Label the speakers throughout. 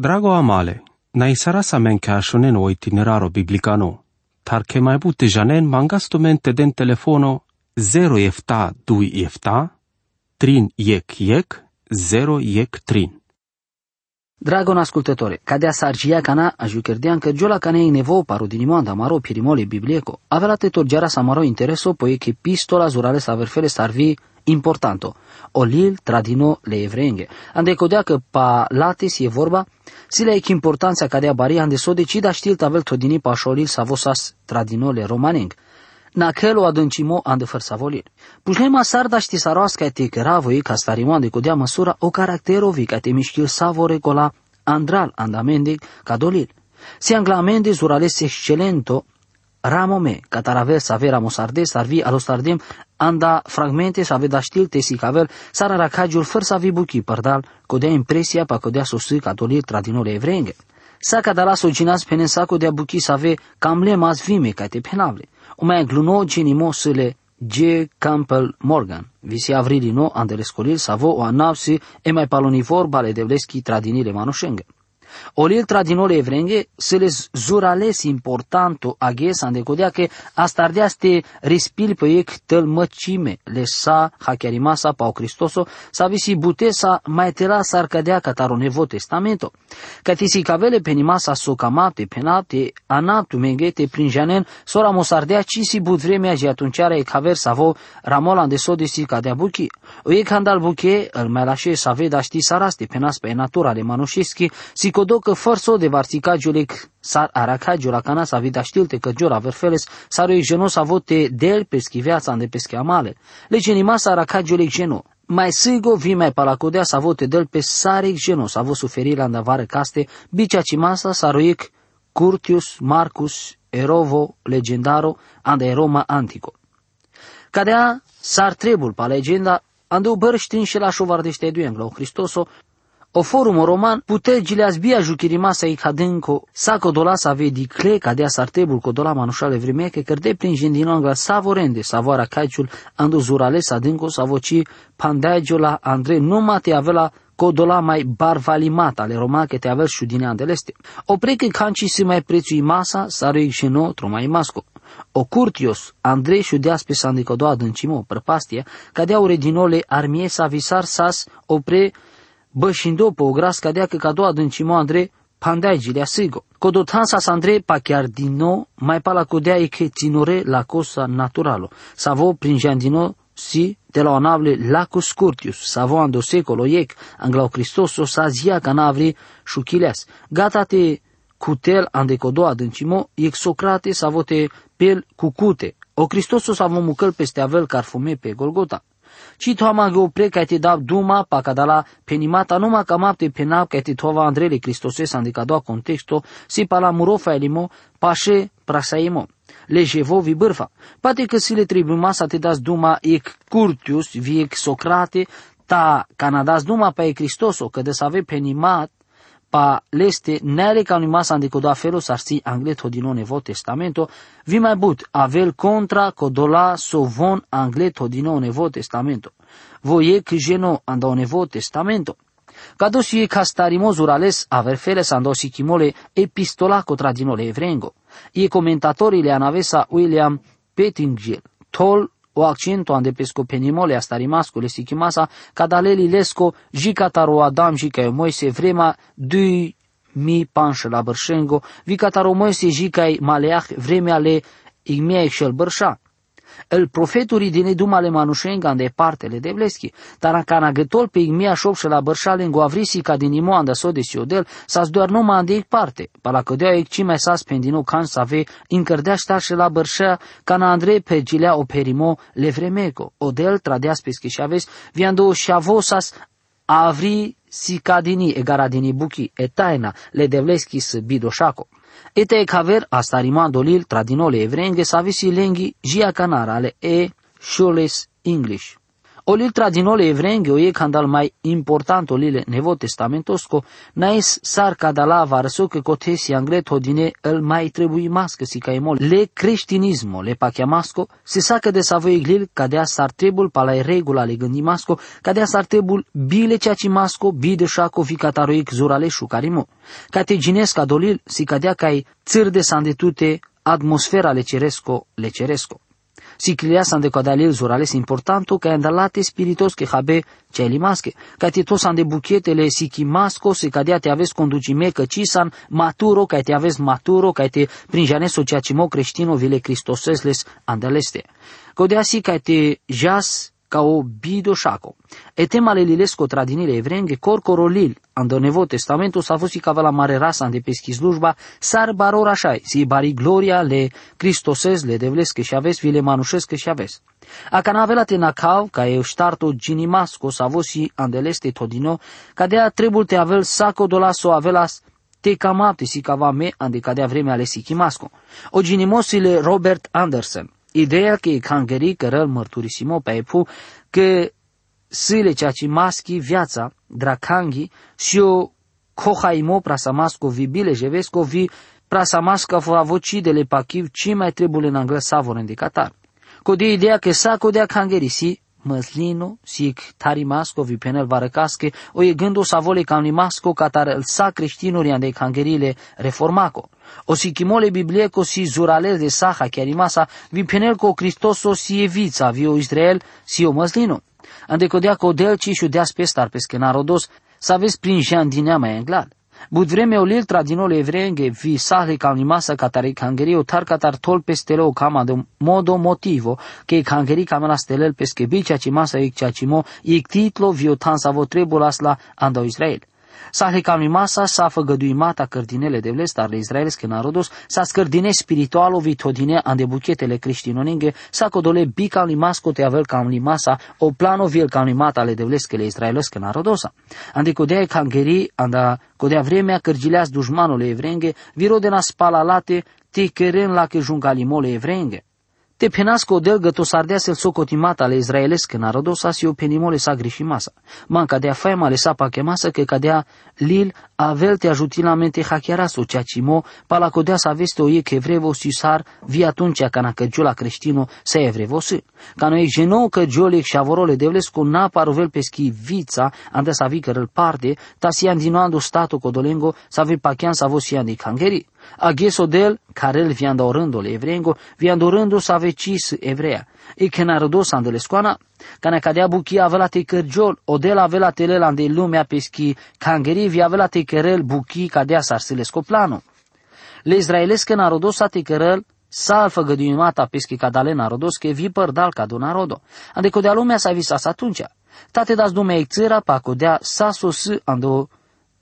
Speaker 1: Drago amale, na isara sa men ka shonen o itineraro biblicano, tar ke mai bute janen mangasto mente den telefono 0 efta 2 efta, trin iec iec, 0 iec trin.
Speaker 2: Dragon ascultătore, cadea sargia cana a jucherdean că giola cane in nevo paru di nimanda maro pirimole biblieco. Avea te torgiara sa maro intereso poie che pistola zurale sa verfele sarvi importanto. Olil tradino le evrenghe. Ande codea că pa latis e vorba, si le ec importanța cadea baria ande so decida știl tavel todini pa șolil sa vosas tradino le romaneng. Naquelo adâncimo ande făr savolil. Pușlema sarda ști saroasca te căravoi ca starimo ande codea măsura o caracterovi ca te mișchil savore cola andral andamendic ca dolil. Si anglamende zurales excelento ramome, cataraversa vera mosarde, sarvi alostardem, anda fragmente sa veda știl te si cavel, sara racagiul făr sa vi buchi pardal, codea impresia pa codea sosi catolir tradinore evrenge. Sa cadala soginas penen sa codea buchi sa ve camle mas vime ca te penavle. Umea gluno genimo sile G. Campbell Morgan, visi avrilino andele scolil savo o anapsi e mai palonivor bale devleschi tradinile manoșenghe. Olil tradinole evrenge se les zurales importanto aghes andecodea che astardeaste rispil pe ec tel măcime le sa hachiarimasa pau Cristoso sa visi butesa mai tela s arcadea cataro nevo testamento. Catisi cavele penimasa socamate penate anatu mengete prinjanen sora mosardea cisi but vremea ji atunceare e caver savo ramola de sodisi cadea buchi. O e candal buche îl mai lașe să veda ști saraste penas pe natura de manușeschi si codo că forso de vartica giulic sar araca giura cana sa vida știlte că giura verfeles sar o genos avote del peschi viața de peschi amale. Lege nima sa araca giulic geno. Mai sigo vi mai palacodea sa vote del pe sarec genos avo suferila andavare caste bicea cimasa saroic Curtius Marcus Erovo legendaro ande Roma antico. Cadea sar trebul pa legenda Andou bărștin și la șovardește duenglo Hristoso, o forum roman pute gileas bia juchirimasa i cadenco sa codola sa vedi cle cadea sartebul codola manușale vremeche cărde prin jindino angla savorende savoara caiciul andu zurale sa dinco sa voci la Andre numai te avea codola mai barvalimata ale roma che te avel șudinea de leste. O precă canci si mai prețui masa, saroi și no, tromai masco. O curtios, Andrei șudeas pe sandicodo adâncimo, prăpastie, cadea uredinole armie sa visar sas opre bășindo pe o gras cadea că cado adâncimo Andrei pandai gilea sigo. Codotan sa Andrei pa chiar din nou, mai pa la codea e che ținore la cosa naturalo. Savo prin jandino si de la onable lacus curtius, savo ando secolo iec, anglau Cristoso sa zia ca navri șuchileas. Gata te cutel andecodo adâncimo, iec Socrate sa vote pel cucute. O Cristoso sa vo mucăl peste avel carfume pe Golgota. Ci toama go pre ca te dab duma pa cadala penimata numa camap te penap ca te tova Andrele Cristose sa andicado contexto si pa la murofa elimo pașe prasaimo. Lejevo vi bârfa. Poate că si le trebuie masa te das duma ec curtius viec Socrate ta canadas duma pa e Cristoso că de să ave penimat pa leste nere ca unui masa ande coda felo sarsi angle todino nevo testamento, vi mai but avel contra codola sovon angle todino nevo testamento. Voie că geno anda nevo testamento. Cado si e castarimo zurales aver fele sando si chimole epistola contra dinole evrengo. E commentatorile anavesa William Pettingill, tol o accento ande pescopenimole asta rimasco le sikimasa cadaleli lesco jicataro Adam jicai Moise vrema dui mi panșă la bărșengo, vicataro Moise jicai maleach vremea le igmea excel bărșa. El profeturi din dumale manușenga de partele de vleschi, dar cana gătol pe igmia șopșă la bărșale în goavrisi ca din imoanda so de siodel, sa doar numai de parte, pa la cădea ec ci mai sa spendino can să ave încărdea și la bărșa ca na Andrei pe gilea o perimo le vremeco, o del tradeas pe schișaves, viando și avosas avri si cadini e garadini buchi e taina le devleskis bidoșaco. Ete caver asta rimandolil tradinole evrenge savisi lengi jia canarale e shules English. Olil tradinole evrengi o e candal mai important olile nevo testamentosco, nais sar cadala varso că cotesi anglet hodine el mai trebui mască si ca emol. Le creștinismo le pachiamasco, se sacă de savo iglil cadea sar trebul pala regula le gândimasco, cadea sar trebul bile ceaci masco, bide șaco vi cataroic zurale șucarimo. Cate ginesca dolil si cadea cai țâr de sandetute atmosfera le ceresco le ceresco. Si san de codalil zurales importanto ca andalate spiritos che habe celi masche, ca te tos de buchetele si masco se cadea te aves conducime că cisan maturo ca te aves maturo ca te prinjaneso ceacimo creștino vile cristosesles andaleste. Codea si ca te jas ca o bido šako. E tema le lilesko tradinile evrenge korkoro lil, ando nevo testamentu sa vosi la mare rasa ande peschi služba, sar baror așai, si bari gloria le Cristoses le devleske și aves, vi le manușeske și aves. A ca navelate nacau, ca e ștarto ginimasco sa vosi andeleste todino, ca dea trebul te avel saco dolaso avelas te camapte si cava me ande cadea vremea ale sichimasco. O ginimosile Robert Anderson, Ideea că e cangeri cărăl mărturisimo pe epu că sile ceaci maschi viața dracangi și o cohaimo prasamasco vi bile jevesco vi prasamasca fo avocidele pachiv ci mai trebuie în anglă savor indicatar. Code ideea că sa codea cangerisi măslino, sic tarimasco vi penel varăcasche, o e gândul să vole masco catar îl sa creștinuri ande cangerile reformaco. O si chimole biblieco si zurales de saha chiarimasa, vi penel co Cristoso si evița, vi o Israel si o măslino. Ande codea codelci și deas pestar pesche narodos, să aveți prin jean din mai englal. Bud vreme o lil tradinole evrenge vi sahle kalnimasa katare kangeri o tar katar tol pestele o kama de modo motivo che kangeri kamera stelel peske bicha ci masa ik chachimo ik titlo vi o tansa vo trebulas la ando Israel. Sahle masa sa făgădui mata cărdinele de vlest ale izraelske narodos, sa scărdine spiritualo vitodine ande buchetele creștinoninge, sa codole bi masko te avel masa o plano viel mata ale de vleskele izraelske narodosa. Ande codea kangeri, anda codea vremea cărgileas dușmanule evrenge, viro de na spalalate, te keren la ke jungalimole evrenge. Te penasco delgă to sardeasel socotimata ale izraelesc narodosa si o penimole sa grișimasa. Man cadea faima le sa pachemasa că cadea lil avel te ajutilamente hachiaraso ceea cimo pala codea sa veste o e că evrevo si sar vi atunci ca na căgiola creștino sa evrevo si. Ca noi geno căgiolec și avorole devlesco na parovel peschi vița ande sa vi cărăl parte ta si andinoando stato codolengo sa vi pachean sa vo si andi cangeri. Agheso del, carel viando orândole evrengo, viando orându sa vecis evrea. E che narodos andele scoana, ca ne cadea buchia avea te cărgiol, o de la avea telela ande lumea peschi, cangeri vi avea te cărel buchi cadea sarsile scoplano. Le izraelesche narodos a te cărel, sa făgăduimata peschi cadale narodos, che vi părdal ca do narodo. Ande codea lumea sa visas atunci. Tate das dumea țăra pa codea sa sos ando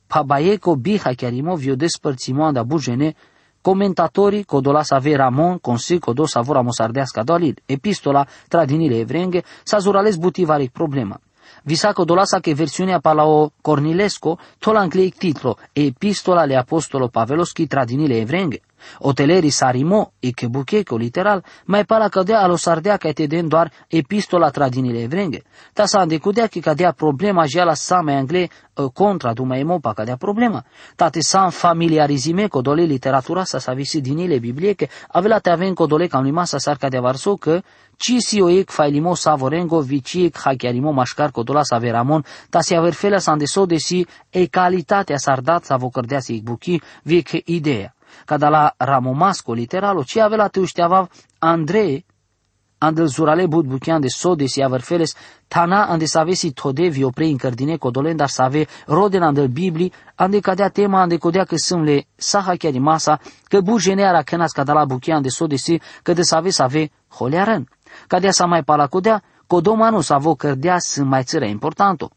Speaker 2: Pabaieco biha chiarimo vio despărțimo da bujene, comentatori codola save Ramon, consi codo savora mosardeasca dolid, epistola tradinile evrenge, sa zurales butivaric problema. Visa codolasa che versiunea palao Cornilesco, tola ancleic titlo, epistola le apostolo Paveloschi tradinile evrenge. Oteleri sarimo e che bucheco literal, mai pala cădea alo sardea ca te den doar epistola tradinile evrenge. Ta sa andecudea că cadea problema și la sa mai angle ă, contra du mai mopa cadea problema. Ta te sa familiarizime cu dole literatura sa sa visi dinile biblieche, avela te aven dole cam lima sa sar cadea varso că ci si o ec failimo savorengo viciec hachiarimo mașcar codola sa veramon, ta si averfelea sa andeso de si e calitatea sardat sa vocărdea si buchi, vie că ideea kada la ramomasco literalo, ci avea te ușteava Andrei, andel zurale bud buchian de sode si averfeles, tana ande să avesi tode vi oprei în cărdine codolen, dar să ave roden andel Bibli, ande cadea tema ande codea că sâmle saha chiar masa, că bu geneara kenas kada la buchian de sode si, că de să ave să ave holearen. Cadea să mai pala codea, codomanu să avo cărdea să mai țărea importanto.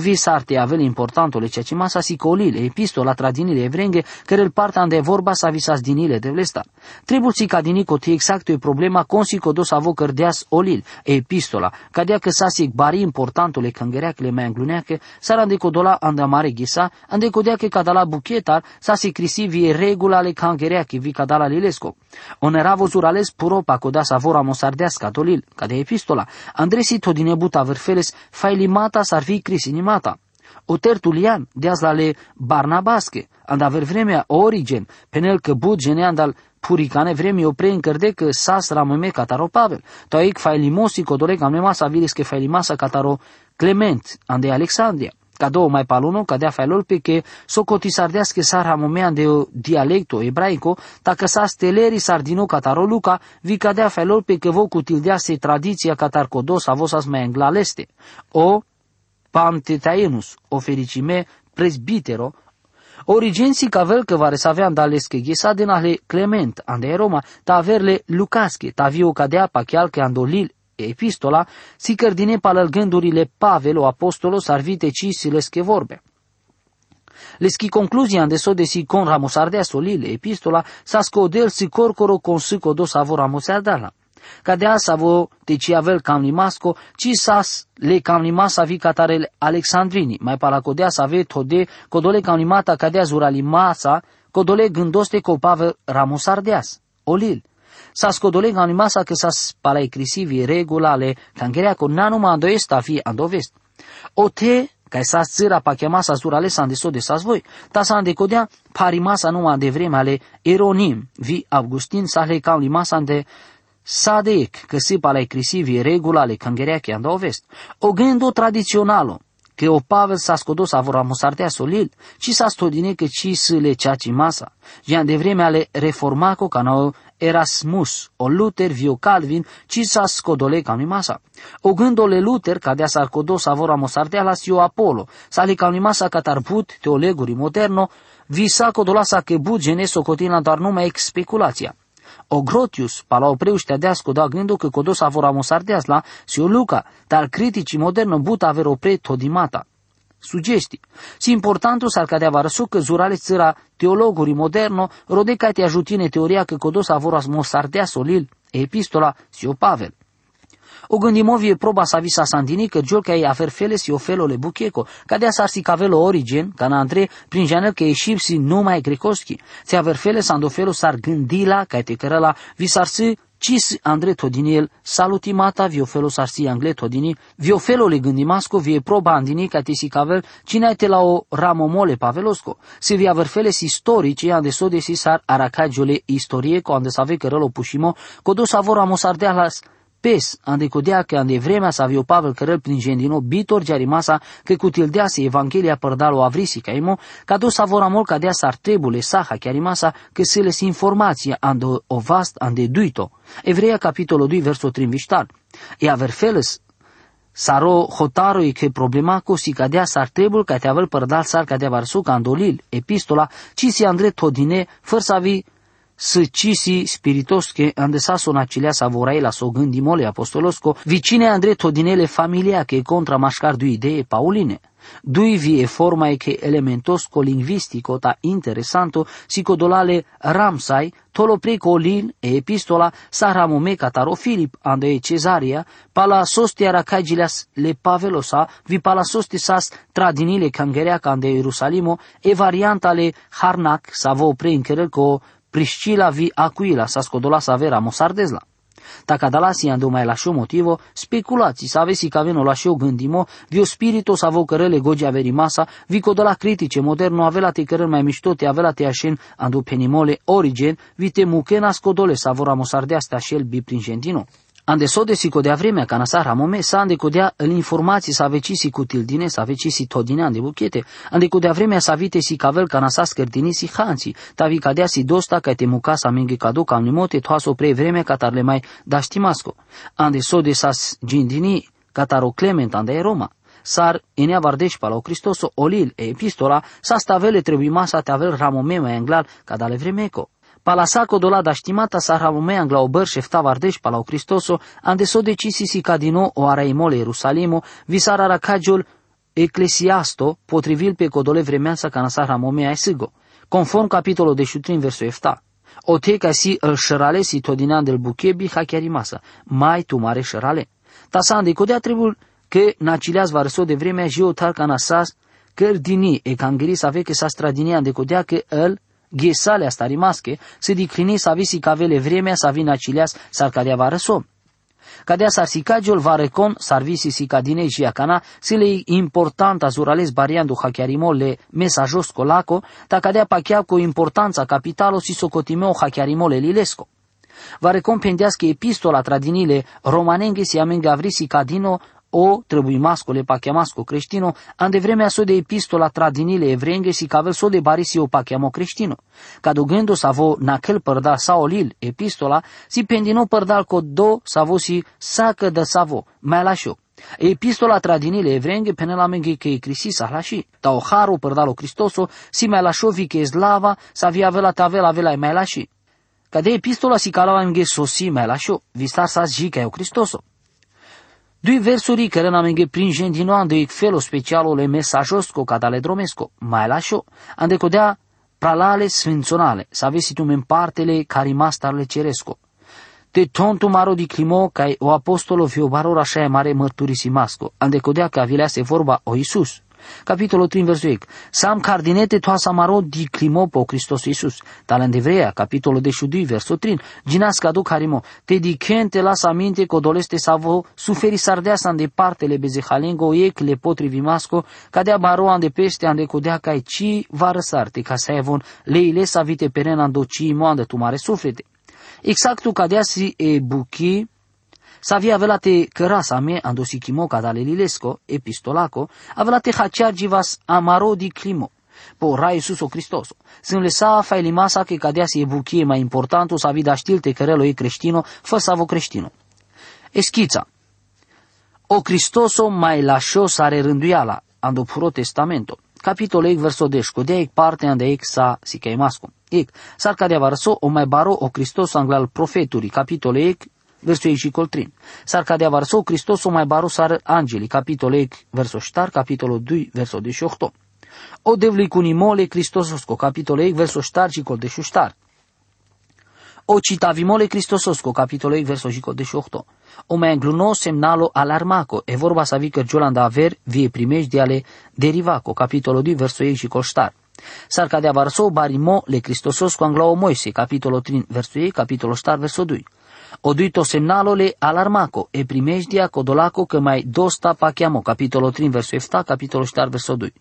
Speaker 2: Vi sarte avel importantole ceea ce masa si colile, epistola tradinile evrenge, care il parta ande vorba sa visas dinile de vlesta. Trebuie si ca dinico ti exact e problema consico dos avo cărdeas olil, e epistola, cadea că sa si bari importantole cângereacele mai îngluneache, sar ande codola ande mare ghisa, ande codea că cadala buchetar, sa si crisi vie regula le cângereache vi cadala lilesco. Oneravo zurales puro pa coda savora mosardeasca dolil, cadea epistola, andresi todine buta verfeles failimata s-ar fi crisinimata. O tertulian, deas la le Barnabasche, and aver vremea Origen, penel că bud gene andal puricane vremi o pre încărde că sas rameme cataro Pavel, toic failimosi codore cam masa viris că failimasa cataro Clement, ande Alexandria. Cadou mai paluno, cadea failol pe că socoti sardească sar hamomean de dialecto ebraico, tacă sa steleri sardino cataro Luca, vi cadea failol pe că vo cutildease tradiția catar codos avosas mai englaleste. O pantetaenus, o fericime presbitero, Origensi cavel că vare să avea andalesche ghesa din ale Clement, ande Roma, ta averle Lucasche, ta viu cadea pachial că andolil epistola, si cărdine palăl gândurile Pavel, o apostolo, sarvite cisile vorbe. Leschi concluzia ande so de si con ramosardea solile epistola, sa scodel si corcoro con si codo savo ramosardala. Cadea savo de ci avel cam limasco, ci sas le cam limasa vi catare Alexandrini, mai palacodea să ave tode, codole cam limata cadea zura limasa, codole gândoste copave ramosardeas, olil. Sa scodole cam limasa că sas palai crisivi regulale, cangerea con nanuma ando est a fi ando vest. O te ca sa țira pa chemasa zurale sa andeso de sas voi, ta sa andecodea parimasa numai de vreme ale eronim, vi Augustin sa le cam limasa ande Sadek, că si pala crisivi regula le cangereache anda vest. O gândo tradiționalo, că o Pavel s-a scodos avora mosartea solil, ci s-a stodine că ci să le ceaci masa. Jean de vreme ale reformaco ca nou Erasmus, o Luther, vio Calvin, ci s-a scodole ca masa. O gândole Luther, ca de-a s-a scodos avora mosartea la sio Apollo, sa le ca masa tarbut teoleguri moderno, visa codolasa că bugene socotina dar numai ex speculația. Ogrotius, pala opreuște deasco da gându că codos avora mosardeas la si o luca, dar critici moderno buta aver opre todimata. Sugestii. Si importantul s-ar cadea varăsu că zurale țăra teologuri moderno rodeca te ajutine teoria că codos avora mosardea solil, epistola si o Pavel. O gândimovie proba sa visa sandini că giol că afer fele si ofelo le bucheco, cadea s-ar si cavelo origin, ca na Andrei, prin janel că eșipsi numai grecoschi, ți aver fele sandofelo s-ar gândila, ca te cărăla, visar si cis Andre Todiniel, salutimata viofelo sarsi angle Todini, viofelo le gândimasco, vie proba andini ca te si cavel, cine te la o ramomole pavelosco, se vi aver si istorici ande so de si sar aracagiole istorie, co ande save cărălo pușimo, codo savor amos ardealas, pes, ande codea că ande vremea să avio Pavel cărăl prin gendino bitor rimasa că cutildease Evanghelia părdalo avrisi ca imo, ca dos avoramol ca dea sartebule saha rimasa că se les informația ande o vast ande duito. Evreia capitolul 2 verso 3 viștal. E aver feles Saro hotaroi că problema cu si cadea sartebul ca te avel părdal sar cadea varsu ca andolil, epistola, ci si andre todine, fără să avi săcisi spiritosche andesaso nacilea savorai la so gândimole apostolosco, vicine andre todinele familia che contra mascar du idee pauline. Dui vi e forma e che elementosco linguistico ta interessanto psicodolale ramsai tolo preco lin e epistola saramome cataro Filip ande e Cesaria pala sostia racagilas le pavelosa vi pala sostisas tradinile cangerea ande Ierusalimo e varianta le harnac savo pre co Priscila vi Aquila sa scodolasa vera mosardezla. Taka dalasi ando mai lascio motivo, speculații să avesi ca veno lascio gândimo, vi o spirito să vă cărele gogi averi masa, vi codola critice moderno avela te cărăl mai mișto te avela te așen ando penimole origen, vi te muchena scodole să vor amosardea sta șel bi prin gentino. Ande so de codea vremea ca nasar amome sa ande codea în informații sa vecisi cu tildine, sa vecisi todine ande buchete, ande codea vremea sa vite si cavel ca nasa scărdini si hanți, vi cadea si dosta ca te muca sa menge cadu ca nimote toaso pre vremea ca tarle mai daștimasco. Ande so de sas gindini ca taro clement ande Roma. Sar enea vardeș pala o Cristoso olil e epistola sa stavele trebuie masa te avel ramome mai englal ca dale vremeco. Palasaco do la stimata sa ramumean la obăr șefta vardeș palau Cristoso, ande so decisi si cadino o araimole Ierusalimo, visar aracagiul eclesiasto potrivit pe codole vremeanța ca nasar ramomea e sigo. Conform capitolul de șutrin verso efta. O te ca si îl șărale si todinan del buchebi ha chiar rimasa. Mai tu mare șărale. Ta sa ande codea trebuie că nacileaz va răso de vremea geotar ca nasas că dini e cangeri să ave că sa stradinia de codea că el ghesale asta rimasche, se diclini să avisi cavele vremea să vin acileas s-ar cadea va răso. Cadea s-ar sicagiul va recon, s-ar visi sicadine și acana, se le important azurales bariando hachiarimo le mesajos colaco, ta cadea pachea cu importanța capitalo si socotimeo hachiarimo le lilesco. Va recompendească epistola tradinile romanenghe si amenga avrisi cadino o trebuie mascole pacheamasco creștino, ande vremea so de epistola tradinile evrenge si cavel so de barisi o pacheamo creștino. Cadugândo sa vo naquel părda sa olil epistola, si pendino părdal co do sa vo si sacă de sa vo, mai la șo. Epistola tradinile evrenge pene la menghe che crisi sa la și. Ta o haru părdalo Cristoso, si mai la șo vi che slava, sa via vela ta vela vela mai la și. Ca de epistola si calava menghe sosi mai la șo, vi star sa zi ca eu Cristoso. Dui versuri care n-am înghe prin gendino ande ic felo specialole mesajosco cadale dromesco, mai lascio, ande codea pralale sfințonale, să avesi tu în partele carimastarle ceresco. Te tontu maro di climo ca o apostolo fio baror așa mare mărturisimasco, ande codea că avilease vorba o Iisus capitolul 3, versul 8. Sam cardinete toasa maro di climo po Hristos Iisus. Talen de vrea, capitolul de 2, versul 3. Ginas cadu carimo. Te di kente las aminte co doleste savo suferi sardeasa ande partele bezehalengo ec le potrivimasco, cadea baro ande peste ande codea cai ci va răsarte, ca să evon leile sa vite peren ando ci moandă tu mare suflete. Exact tu cadea si e buchi Savia velate me ando si kimo kada lilesco, epistolaco, avelate haciargivas amaro di climo. Po rai Iisus o Cristoso. Sunt lesa fai limasa che cadea si buchie mai importanto sa vida știlte cărelo e creștino, fă savo creștino. Eschița. O Cristoso mai lascio sare rânduiala, ando puro testamento. Capitolo ec verso desco, de ec parte ande ec sa si masco. Ec, sar cadea varso o mai baro o Cristoso anglal profeturi, capitolo ec verso și coltrin. Sar cadea varso Hristos o mai baro sar angeli, capitol ec verso ștar, capitolul 2, verso 18. O devli cunimole Cristososco, capitol ec verso ștar și col de ștar. O citavimole Cristososco, capitolul ec verso și col de 18. O mai engluno semnalo alarmaco, e vorba să vică Giolanda aver vie de ale derivaco, capitolul 2, verso ec și col ștar. Sar cadea varso barimo le Cristososco anglao Moise, capitolul 3, verso ei, capitolul ștar, verso 2. Oduito semnalole alarmaco e primejdia codolaco că mai dosta pachiamo, capitolo 3, verso 7, capitolo 4, verso 2.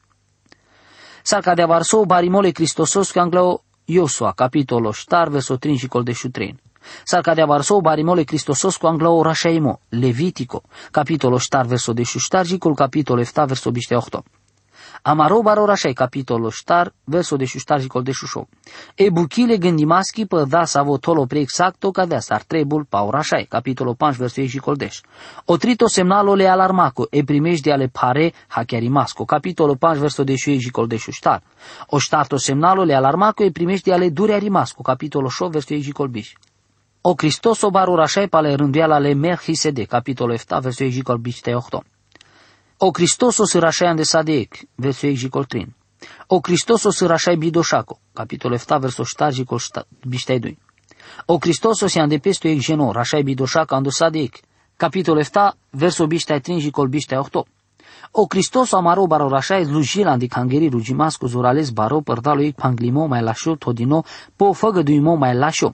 Speaker 2: Sarca de avarso barimole Cristosos anglao Iosua, capitolo 4, verso 3 și col de 3. Sarca de avarso barimole Cristosos cu anglao Rashaimo, Levitico, capitolo 4, verso 14 și col capitolo 7, verso 8. Amaro barorașai, capitolul ștar, verso de șuștar și colț de șușo. E buchile gândimaschi pă da savo tolo pre exacto ca de sar trebul paurașai, capitolul 5, verso și colț deș. O trito semnalo le alarmaco, e primești ale pare hachiarimasco, capitolul 5, verso de și colț de șuștar. O ștarto semnalo le alarmaco, e primești ale dure arimasco, capitolul 6, verso și colț biș. O Cristoso barorașai pale rânduiala le merhisede, capitolul 7, verso și colț biș 8. O Cristoso sârașaia de sadeic, versul Coltrin. O Cristoso sârașai bidoșaco, capitolul 7, versul 7, jicol 72. O Cristos o Cristoso de andepestu ec geno, rașai bidoșaca ando sadeic, capitolul 7, versul 23, jicol 8. O Cristoso amaro baro rașai lujila de cangeri rugimascu zurales baro părtalo ec panglimo mai lașo todino, po făgăduimo mai lașo.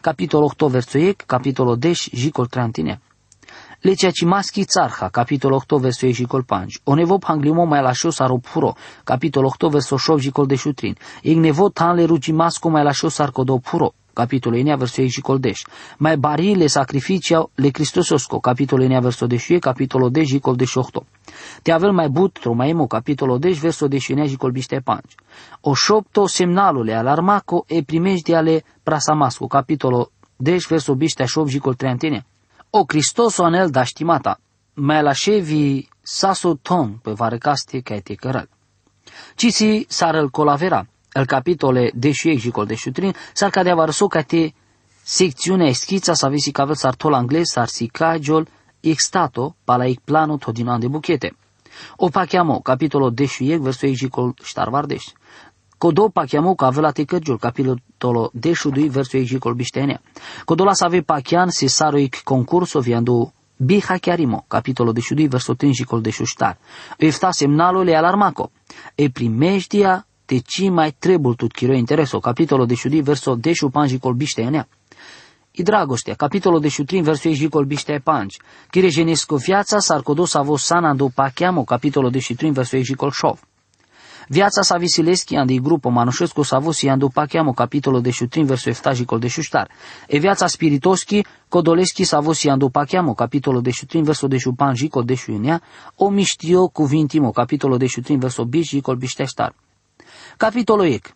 Speaker 2: Capitolul 8, versul 1 capitolul 10, jicol 31. Leciacimaschi Țarha, capitol 8, versul panci. Onevo panglimom mai lașos aropfuro, capitol 8, versul 8, deșutrin. Ignevo tanle rugimasco mai lașos arcodopfuro, capitolul 9, versul 8 și coldeș. Mai barile sacrificiau le Cristososco, capitolul 9, versul 10, capitolul 10 și coldeș 8. Te avem mai butru mai emo, capitolul 10, versul 19 și colbiște panci. O șopto semnalule alarmaco e primejdea ale prasamasco, capitolul 10, versul biște 8 și col o Cristoso anel da stimata, mai la șevi saso ton pe varecaste ca te cărăl. Cici sar el colavera, el capitole de și și col de șutrin, sar ca de avarso ca te secțiunea schița să visi cavel sar tol angles sar si cagiol extato pala ic plano todina de buchete. O pachiamo, capitolo 10, verso ejicol štarvardești. Kodo pachiamo ka vela te kërgjur, capitolo 10, verso ejicol biștenea. Kodo la save pachian se saroik concurso viandu Biha chiarimo, capitolo 12, verso 30 de șuștar. Efta semnalul le alarmaco. E primejdia te ci mai trebul tut chiro intereso, capitolo 12, verso 10 panji col biștenea. I dragostea, capitolul de șutrin, versul ești colbiște panci. Chire genesco viața, sarcodos avo sana do pacheamo, capitolul de șutrin, versul ești șov. Viața sa Visileschi andi grupo Manușescu sa vosi andu pacheamo capitolo de șutrin verso eftajicol de șuștar. E viața spiritoschi Codoleschi sa vosi andu pacheamo capitolo de șutrin verso de șupan jicol de șuinea, o miștio cuvintimo capitolo de șutrin verso bici jicol bișteștar. Capitolul ec.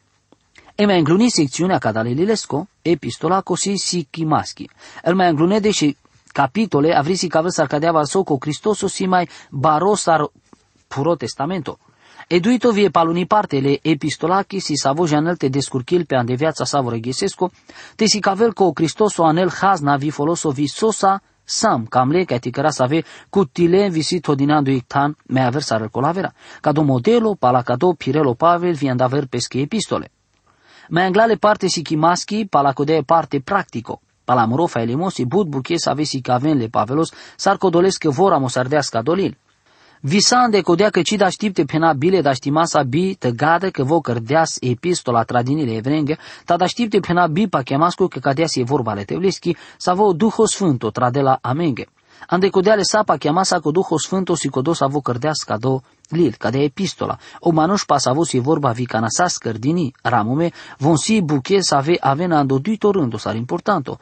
Speaker 2: E mai îngluni secțiunea Cadalelilesco, epistola cosi si chimaschi. El mai înglune deși capitole avrisi ca văsar cadeava soco Cristoso si mai barosar puro testamento. Eduito vie paluni partele epistolachi si savo janelte descurchil pe ande viața savo reghesesco, te si cavel co Cristoso anel hazna vi foloso vi sosa sam camle ca ti cara save cutile visit hodinando ictan me aver sar colavera. Cado modelo pala cado Pirelo Pavel vi andaver pesche epistole. Me anglale parte si chimaschi pala code parte practico. Pala morofa elimosi bud buches avesi caven le pavelos sar codolesc vor amosardeasca dolil. Visande codea că ci da știpte pena bile da știmasa bi te gade că vo cărdeas epistola tradinile evrenge, ta da știpte pena bi pa chemascu că cadeas e vorba le tevliski, sa vo duho sfânto tradela amenge. Ande codeale sapa chiamasa cu duho sfânto si codo sa vo cărdeas cado lil, cadea epistola. O manuș pa sa vo si vorba vi canasa scărdini, ramume, von si buche sa ave avena ando duito rândo, sar importanto.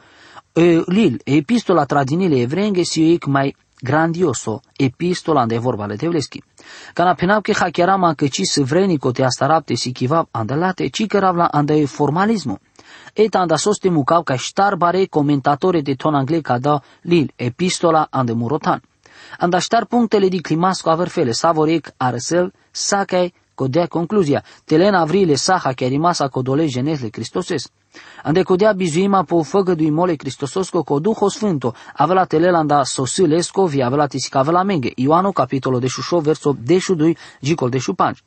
Speaker 2: E, lil, epistola tradinile evrenge si ec mai grandioso epistola de vorba le tevleski. Kana penap ke hakerama că ci svrenico te astarapte si kivab andalate, ci căravla ande formalismo. Eta anda soste mucau ca ștar bare comentatore de ton angle ca da lil epistola ande murotan. Anda ștar punctele di climasco averfele savorec arsel sacai codea concluzia, telen avrile saha che rimasa codole genesle Cristoses. Ande codea bizuima po făgădui mole Cristososco co Duho Sfânto, avela telelanda sosilesco vi avela tisicavela menge. Ioano capitolo de șușo verso deșu dui gicol deșu panci.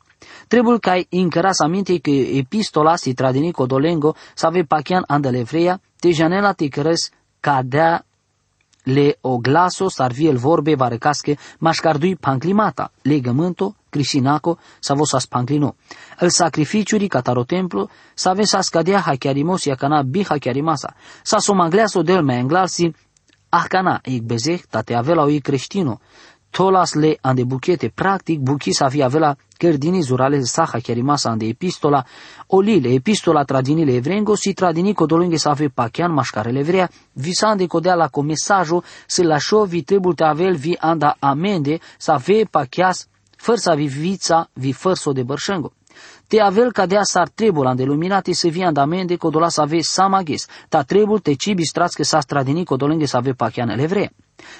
Speaker 2: Trebuie ca încăras aminte că epistola si tradini codolengo să ave pachian andele evreia, te janela te căres cadea le o glaso sarviel vorbe varecasche mașcardui panclimata, legământo, crisinaco, sa vos spanclino. El sacrificiuri cataro templo, sa ven sa scadea hachiarimos cana bi hachiarimasa, sa somangleaso del me englalsi, ahcana ik bezeh tate avela oi creștino, tolas le ande buchete, practic buchis avea avela cărdini zurale saha chiarimasa ande epistola, olile epistola tradinile evrengo si tradini codolunghe să ave pachian mașcarele vrea, visande codea la comesajo, să la șo vi trebuie te avel vi anda amende, să ave pachias, fără să vi vița, vi fără de bărșengo. Te avel ca dea sar trebul ande luminate să vi andamende codola să ave samaghes, ta trebul te cibi strați că s-a stradini codolunghe să ave pachianele vrea.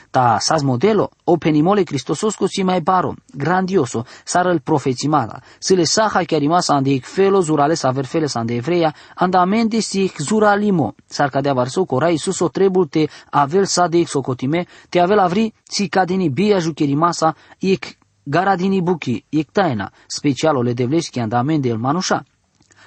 Speaker 2: Ta sas modelo, o penimole Cristososco si mai baro, grandioso, sar el profețimada, să le saha chiar rimasa ande ic felo zurale sa verfele sa ande evreia, anda amende si ic zura limo, sar cadea varso cora Iisus o trebul te avel sa de ic socotime, te avel avri si cadini bia jucherimasa ic garadini buchi, ic taina, special o le devleșchi anda amende el manușa.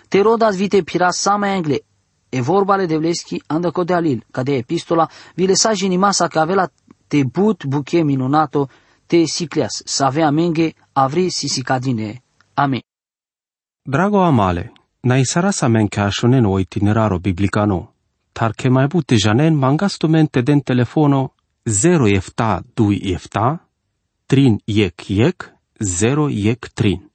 Speaker 2: Te rodas vite pira sama engle, E vorba le devleșchi anda codealil, ca de epistola, vi le sa masa că avea te but buche minunato, te sicleas, să avea menge, avri sisicadine. Amen.
Speaker 1: Drago amale, na isarasa menke ashonen o itineraro biblicano, tar che mai bute janen mangastumente den telefono 0 efta 2 efta, trin yek yek, 0 yek trin.